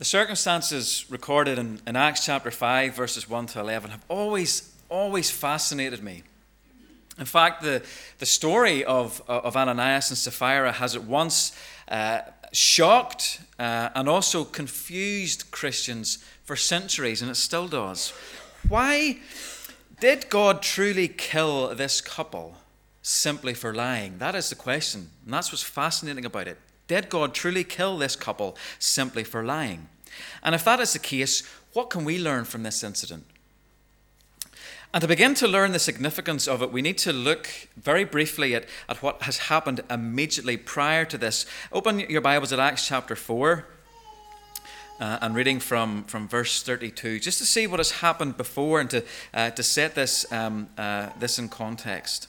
The circumstances recorded in, in Acts chapter 5, verses 1 to 11, have always, always fascinated me. In fact, the, the story of, of Ananias and Sapphira has at once uh, shocked uh, and also confused Christians for centuries, and it still does. Why did God truly kill this couple simply for lying? That is the question, and that's what's fascinating about it. Did God truly kill this couple simply for lying? And if that is the case, what can we learn from this incident? And to begin to learn the significance of it, we need to look very briefly at, at what has happened immediately prior to this. Open your Bibles at Acts chapter 4 uh, and reading from, from verse 32, just to see what has happened before and to, uh, to set this, um, uh, this in context.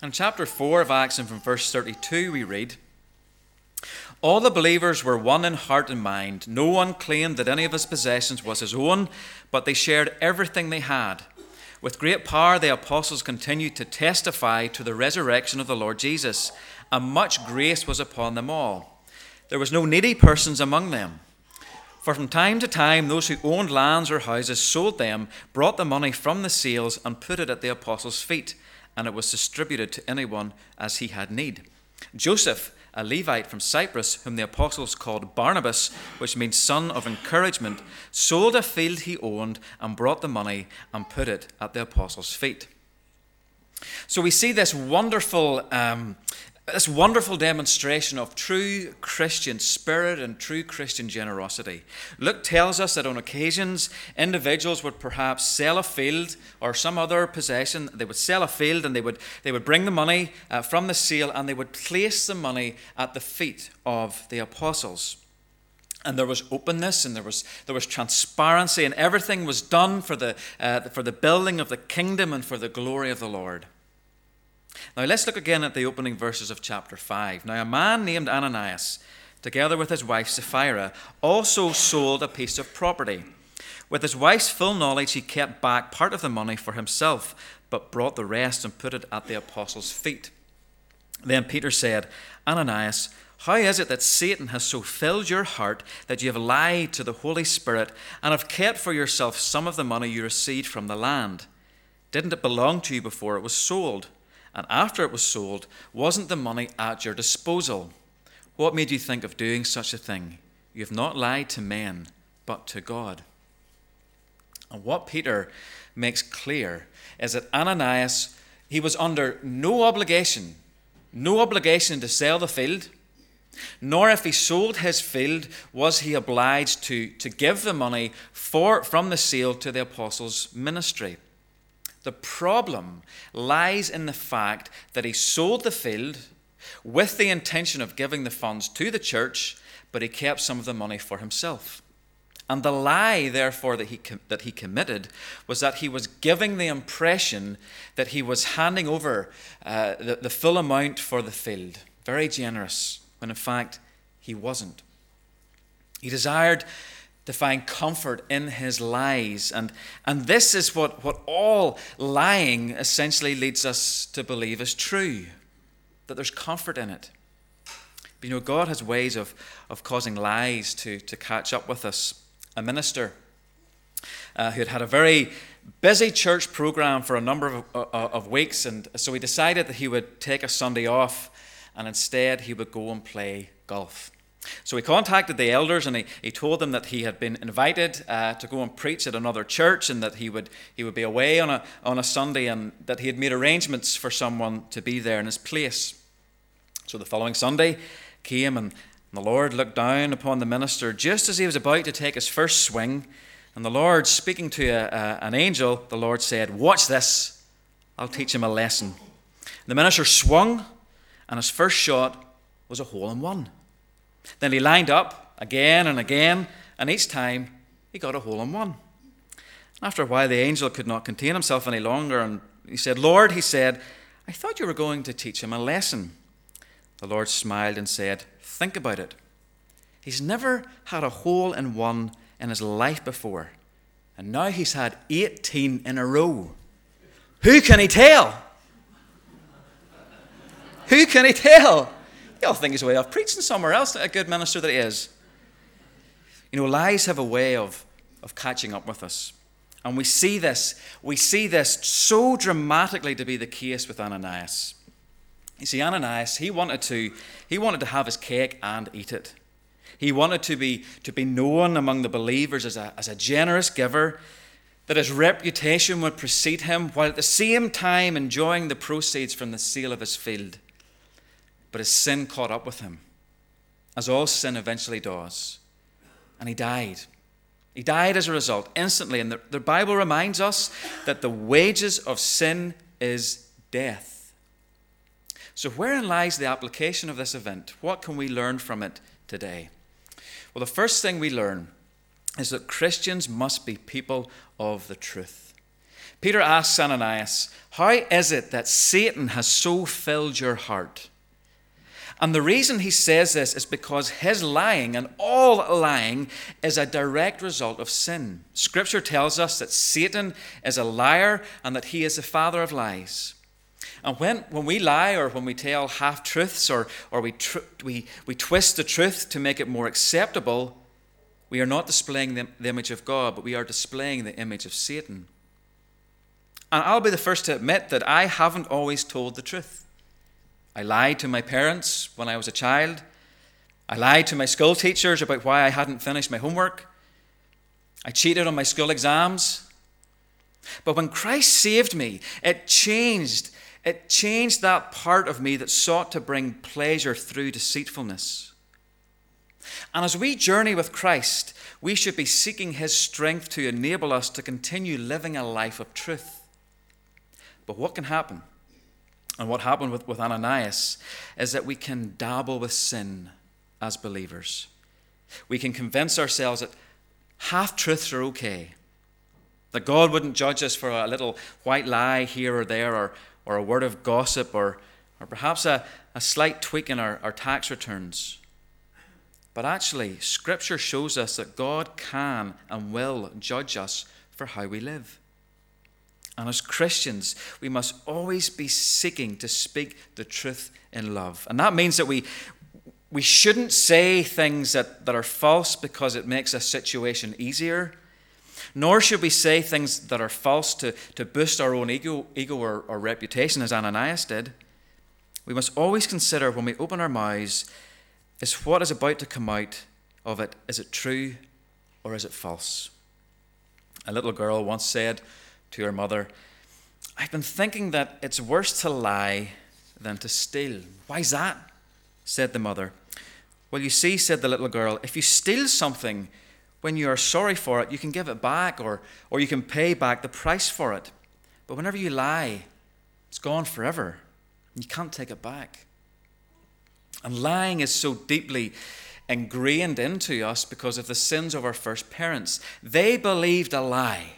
In chapter 4 of Acts and from verse 32, we read All the believers were one in heart and mind. No one claimed that any of his possessions was his own, but they shared everything they had. With great power, the apostles continued to testify to the resurrection of the Lord Jesus, and much grace was upon them all. There was no needy persons among them. For from time to time, those who owned lands or houses sold them, brought the money from the sales, and put it at the apostles' feet and it was distributed to anyone as he had need. Joseph, a Levite from Cyprus, whom the apostles called Barnabas, which means son of encouragement, sold a field he owned and brought the money and put it at the apostles' feet. So we see this wonderful um, this wonderful demonstration of true Christian spirit and true Christian generosity. Luke tells us that on occasions, individuals would perhaps sell a field or some other possession. They would sell a field and they would, they would bring the money uh, from the sale and they would place the money at the feet of the apostles. And there was openness and there was, there was transparency, and everything was done for the, uh, for the building of the kingdom and for the glory of the Lord. Now let's look again at the opening verses of chapter 5. Now, a man named Ananias, together with his wife Sapphira, also sold a piece of property. With his wife's full knowledge, he kept back part of the money for himself, but brought the rest and put it at the apostles' feet. Then Peter said, Ananias, how is it that Satan has so filled your heart that you have lied to the Holy Spirit and have kept for yourself some of the money you received from the land? Didn't it belong to you before it was sold? And after it was sold, wasn't the money at your disposal? What made you think of doing such a thing? You have not lied to men, but to God. And what Peter makes clear is that Ananias, he was under no obligation, no obligation to sell the field, nor if he sold his field was he obliged to, to give the money for, from the sale to the apostles' ministry. The problem lies in the fact that he sold the field with the intention of giving the funds to the church, but he kept some of the money for himself. And the lie, therefore, that he, that he committed was that he was giving the impression that he was handing over uh, the, the full amount for the field, very generous, when in fact he wasn't. He desired to find comfort in his lies. And, and this is what, what all lying essentially leads us to believe is true that there's comfort in it. But you know, God has ways of, of causing lies to, to catch up with us. A minister uh, who had had a very busy church program for a number of, uh, of weeks, and so he decided that he would take a Sunday off and instead he would go and play golf. So he contacted the elders and he, he told them that he had been invited uh, to go and preach at another church and that he would, he would be away on a, on a Sunday and that he had made arrangements for someone to be there in his place. So the following Sunday came and the Lord looked down upon the minister just as he was about to take his first swing. And the Lord, speaking to a, a, an angel, the Lord said, Watch this, I'll teach him a lesson. The minister swung, and his first shot was a hole in one. Then he lined up again and again, and each time he got a hole in one. After a while, the angel could not contain himself any longer, and he said, Lord, he said, I thought you were going to teach him a lesson. The Lord smiled and said, Think about it. He's never had a hole in one in his life before, and now he's had 18 in a row. Who can he tell? Who can he tell? He'll think he's way off preaching somewhere else, a good minister that he is. You know, lies have a way of, of catching up with us. And we see this, we see this so dramatically to be the case with Ananias. You see, Ananias, he wanted to, he wanted to have his cake and eat it. He wanted to be, to be known among the believers as a, as a generous giver, that his reputation would precede him, while at the same time enjoying the proceeds from the sale of his field. But his sin caught up with him, as all sin eventually does, and he died. He died as a result, instantly. And the, the Bible reminds us that the wages of sin is death. So, wherein lies the application of this event? What can we learn from it today? Well, the first thing we learn is that Christians must be people of the truth. Peter asks Ananias, How is it that Satan has so filled your heart? And the reason he says this is because his lying and all lying is a direct result of sin. Scripture tells us that Satan is a liar and that he is the father of lies. And when, when we lie or when we tell half truths or, or we, tr- we, we twist the truth to make it more acceptable, we are not displaying the, the image of God, but we are displaying the image of Satan. And I'll be the first to admit that I haven't always told the truth. I lied to my parents when I was a child. I lied to my school teachers about why I hadn't finished my homework. I cheated on my school exams. But when Christ saved me, it changed. It changed that part of me that sought to bring pleasure through deceitfulness. And as we journey with Christ, we should be seeking His strength to enable us to continue living a life of truth. But what can happen? And what happened with, with Ananias is that we can dabble with sin as believers. We can convince ourselves that half truths are okay, that God wouldn't judge us for a little white lie here or there, or, or a word of gossip, or, or perhaps a, a slight tweak in our, our tax returns. But actually, Scripture shows us that God can and will judge us for how we live. And as Christians, we must always be seeking to speak the truth in love. And that means that we, we shouldn't say things that, that are false because it makes a situation easier, nor should we say things that are false to, to boost our own ego, ego or, or reputation, as Ananias did. We must always consider when we open our mouths is what is about to come out of it, is it true or is it false? A little girl once said, to her mother, I've been thinking that it's worse to lie than to steal. Why's that? said the mother. Well, you see, said the little girl, if you steal something when you are sorry for it, you can give it back or, or you can pay back the price for it. But whenever you lie, it's gone forever. and You can't take it back. And lying is so deeply ingrained into us because of the sins of our first parents. They believed a lie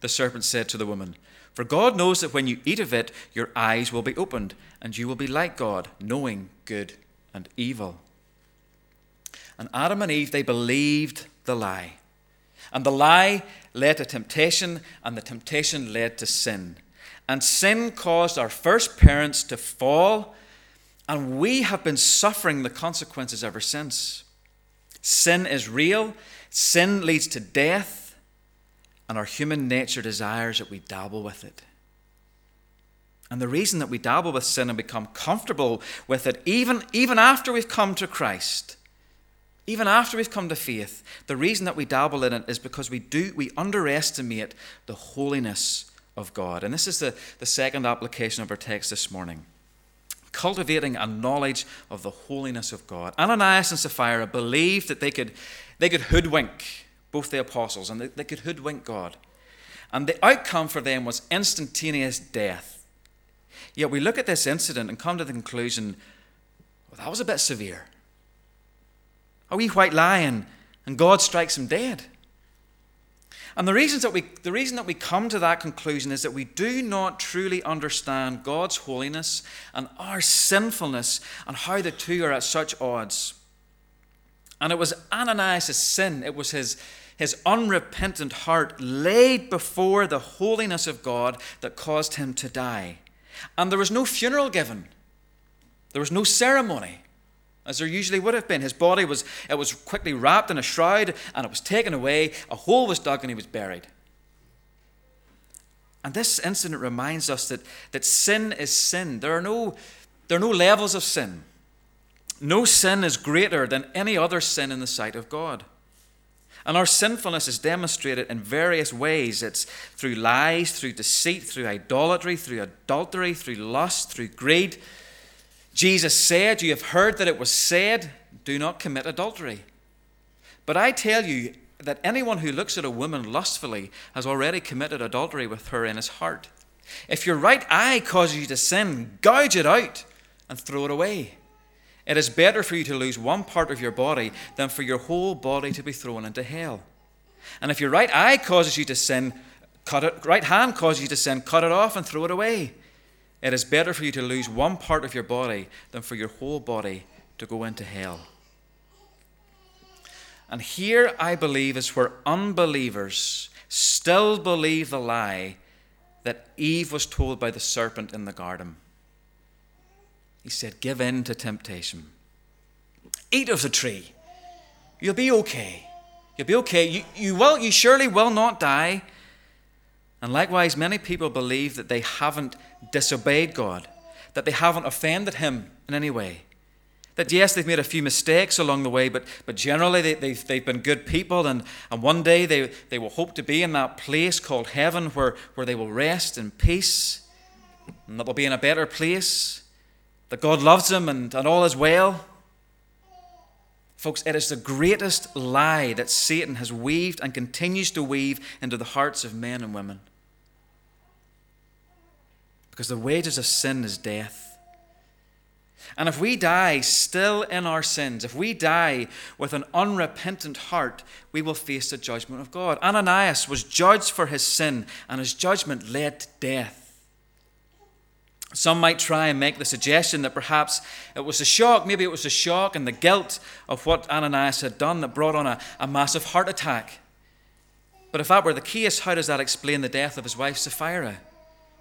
the serpent said to the woman. For God knows that when you eat of it, your eyes will be opened, and you will be like God, knowing good and evil. And Adam and Eve, they believed the lie. And the lie led to temptation, and the temptation led to sin. And sin caused our first parents to fall, and we have been suffering the consequences ever since. Sin is real, sin leads to death and our human nature desires that we dabble with it. And the reason that we dabble with sin and become comfortable with it, even, even after we've come to Christ, even after we've come to faith, the reason that we dabble in it is because we do we underestimate the holiness of God. And this is the, the second application of our text this morning. Cultivating a knowledge of the holiness of God. Ananias and Sapphira believed that they could, they could hoodwink both the apostles, and they, they could hoodwink God. And the outcome for them was instantaneous death. Yet we look at this incident and come to the conclusion Well, that was a bit severe. A wee white lion, and God strikes him dead. And the, reasons that we, the reason that we come to that conclusion is that we do not truly understand God's holiness and our sinfulness and how the two are at such odds. And it was Ananias' sin, it was his, his unrepentant heart laid before the holiness of God that caused him to die. And there was no funeral given, there was no ceremony as there usually would have been. His body was, it was quickly wrapped in a shroud and it was taken away. A hole was dug and he was buried. And this incident reminds us that, that sin is sin. There are, no, there are no levels of sin. No sin is greater than any other sin in the sight of God. And our sinfulness is demonstrated in various ways. It's through lies, through deceit, through idolatry, through adultery, through lust, through greed, Jesus said, You have heard that it was said, Do not commit adultery. But I tell you that anyone who looks at a woman lustfully has already committed adultery with her in his heart. If your right eye causes you to sin, gouge it out and throw it away. It is better for you to lose one part of your body than for your whole body to be thrown into hell. And if your right eye causes you to sin, cut it, right hand causes you to sin, cut it off and throw it away. It is better for you to lose one part of your body than for your whole body to go into hell. And here, I believe, is where unbelievers still believe the lie that Eve was told by the serpent in the garden. He said, Give in to temptation. Eat of the tree. You'll be okay. You'll be okay. You, you, will, you surely will not die. And likewise, many people believe that they haven't disobeyed God, that they haven't offended Him in any way. That yes, they've made a few mistakes along the way, but, but generally they, they've, they've been good people, and, and one day they, they will hope to be in that place called heaven where, where they will rest in peace, and that they'll be in a better place, that God loves him and, and all is well. Folks, it is the greatest lie that Satan has weaved and continues to weave into the hearts of men and women. Because the wages of sin is death. And if we die still in our sins, if we die with an unrepentant heart, we will face the judgment of God. Ananias was judged for his sin, and his judgment led to death. Some might try and make the suggestion that perhaps it was a shock, maybe it was a shock and the guilt of what Ananias had done that brought on a, a massive heart attack. But if that were the case, how does that explain the death of his wife Sapphira?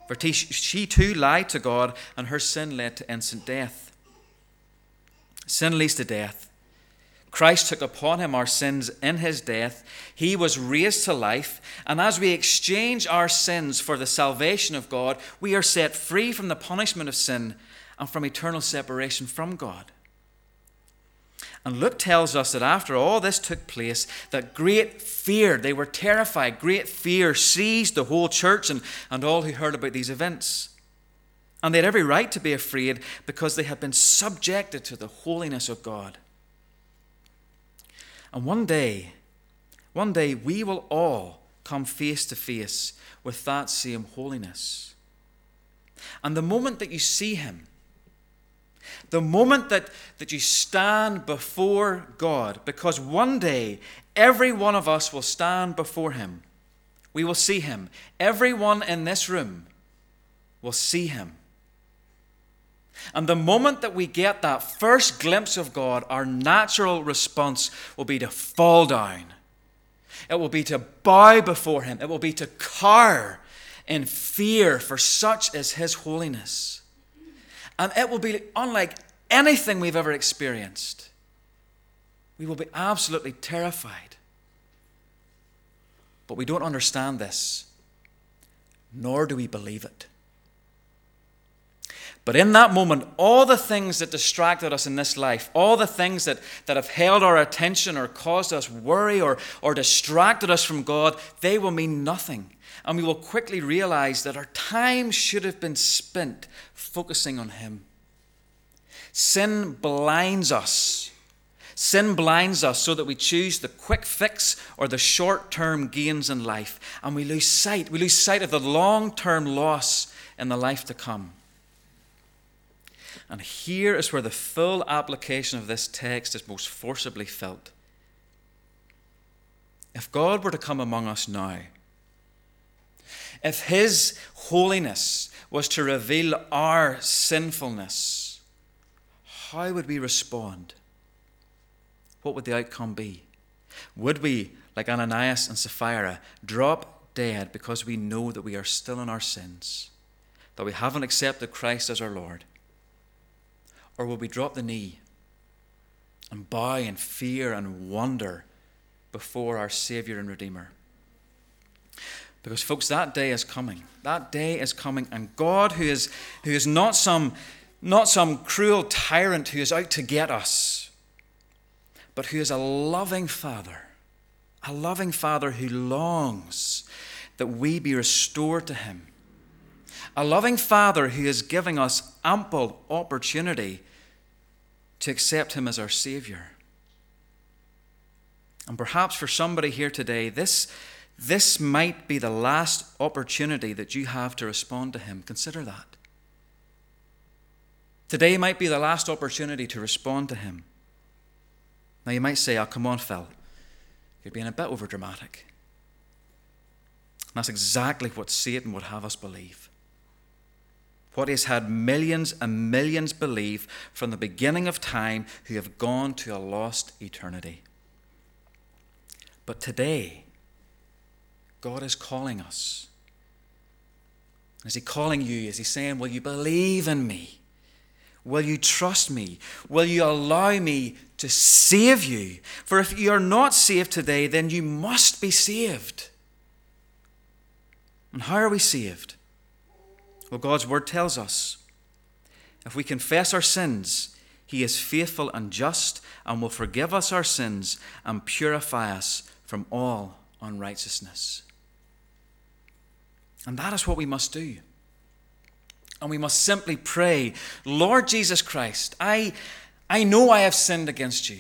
For she too lied to God, and her sin led to instant death. Sin leads to death. Christ took upon him our sins in his death. He was raised to life. And as we exchange our sins for the salvation of God, we are set free from the punishment of sin and from eternal separation from God. And Luke tells us that after all this took place, that great fear, they were terrified, great fear seized the whole church and, and all who heard about these events. And they had every right to be afraid because they had been subjected to the holiness of God. And one day, one day, we will all come face to face with that same holiness. And the moment that you see Him, the moment that, that you stand before God, because one day every one of us will stand before Him. We will see Him. Everyone in this room will see Him. And the moment that we get that first glimpse of God, our natural response will be to fall down. It will be to bow before Him. It will be to cower in fear, for such is His holiness. And it will be unlike anything we've ever experienced. We will be absolutely terrified. But we don't understand this, nor do we believe it. But in that moment, all the things that distracted us in this life, all the things that, that have held our attention or caused us worry or, or distracted us from God, they will mean nothing. And we will quickly realize that our time should have been spent focusing on Him. Sin blinds us. Sin blinds us so that we choose the quick fix or the short term gains in life. And we lose sight. We lose sight of the long term loss in the life to come. And here is where the full application of this text is most forcibly felt. If God were to come among us now, if His holiness was to reveal our sinfulness, how would we respond? What would the outcome be? Would we, like Ananias and Sapphira, drop dead because we know that we are still in our sins, that we haven't accepted Christ as our Lord? Or will we drop the knee and bow in fear and wonder before our Savior and Redeemer? Because, folks, that day is coming. That day is coming, and God, who is, who is not, some, not some cruel tyrant who is out to get us, but who is a loving Father, a loving Father who longs that we be restored to Him, a loving Father who is giving us ample opportunity to accept Him as our Savior. And perhaps for somebody here today, this this might be the last opportunity that you have to respond to Him. Consider that. Today might be the last opportunity to respond to Him. Now, you might say, Oh, come on, Phil. You're being a bit overdramatic. And that's exactly what Satan would have us believe. What has had millions and millions believe from the beginning of time who have gone to a lost eternity. But today, God is calling us. Is He calling you? Is He saying, Will you believe in me? Will you trust me? Will you allow me to save you? For if you are not saved today, then you must be saved. And how are we saved? Well, God's Word tells us if we confess our sins, He is faithful and just and will forgive us our sins and purify us from all unrighteousness. And that is what we must do. And we must simply pray, Lord Jesus Christ, I, I know I have sinned against you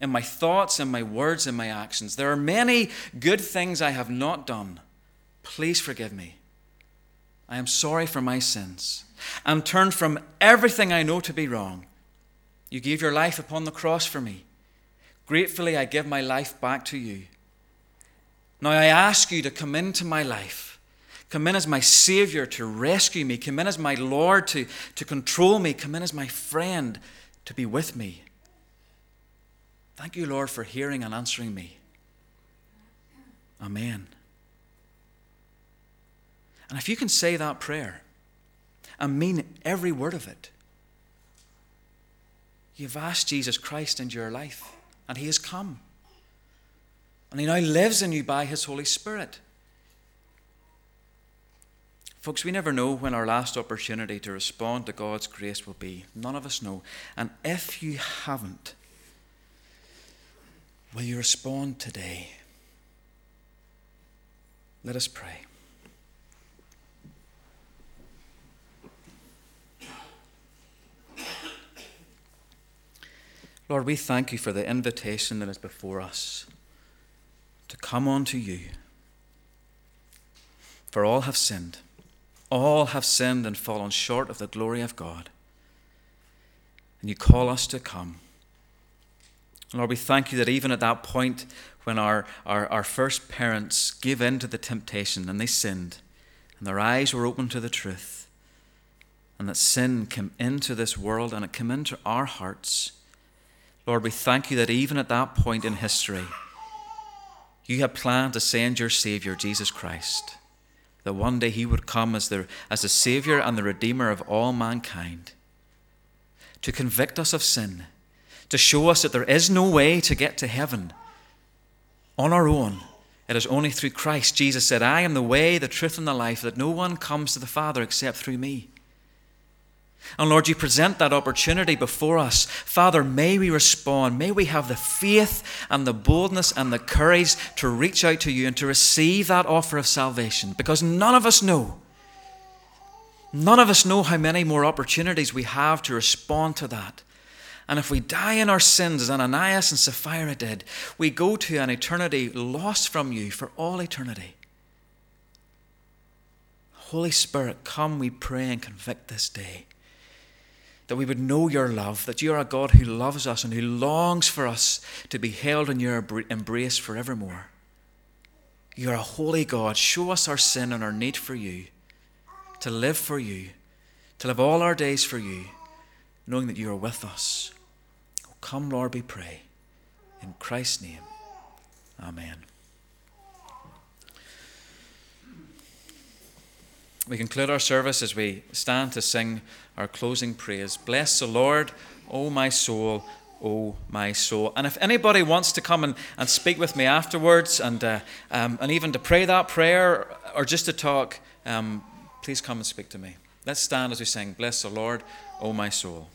in my thoughts, in my words, in my actions. There are many good things I have not done. Please forgive me. I am sorry for my sins and turn from everything I know to be wrong. You gave your life upon the cross for me. Gratefully, I give my life back to you. Now I ask you to come into my life Come in as my Savior to rescue me. Come in as my Lord to, to control me. Come in as my friend to be with me. Thank you, Lord, for hearing and answering me. Amen. And if you can say that prayer and mean every word of it, you've asked Jesus Christ into your life, and He has come. And He now lives in you by His Holy Spirit. Folks, we never know when our last opportunity to respond to God's grace will be. None of us know. And if you haven't, will you respond today? Let us pray. Lord, we thank you for the invitation that is before us to come unto you. For all have sinned all have sinned and fallen short of the glory of God. And you call us to come. Lord, we thank you that even at that point when our, our, our first parents gave in to the temptation and they sinned, and their eyes were open to the truth, and that sin came into this world and it came into our hearts. Lord, we thank you that even at that point in history, you had planned to send your Savior, Jesus Christ that one day he would come as the, as the Savior and the Redeemer of all mankind to convict us of sin, to show us that there is no way to get to heaven on our own. It is only through Christ. Jesus said, I am the way, the truth, and the life, that no one comes to the Father except through me. And Lord, you present that opportunity before us. Father, may we respond. May we have the faith and the boldness and the courage to reach out to you and to receive that offer of salvation because none of us know. None of us know how many more opportunities we have to respond to that. And if we die in our sins, as Ananias and Sapphira did, we go to an eternity lost from you for all eternity. Holy Spirit, come, we pray, and convict this day. That we would know your love, that you are a God who loves us and who longs for us to be held in your embrace forevermore. You are a holy God. Show us our sin and our need for you, to live for you, to live all our days for you, knowing that you are with us. Come, Lord, we pray. In Christ's name, amen. We conclude our service as we stand to sing our closing praise. Bless the Lord, O my soul, O my soul. And if anybody wants to come and, and speak with me afterwards and, uh, um, and even to pray that prayer or just to talk, um, please come and speak to me. Let's stand as we sing, Bless the Lord, O my soul.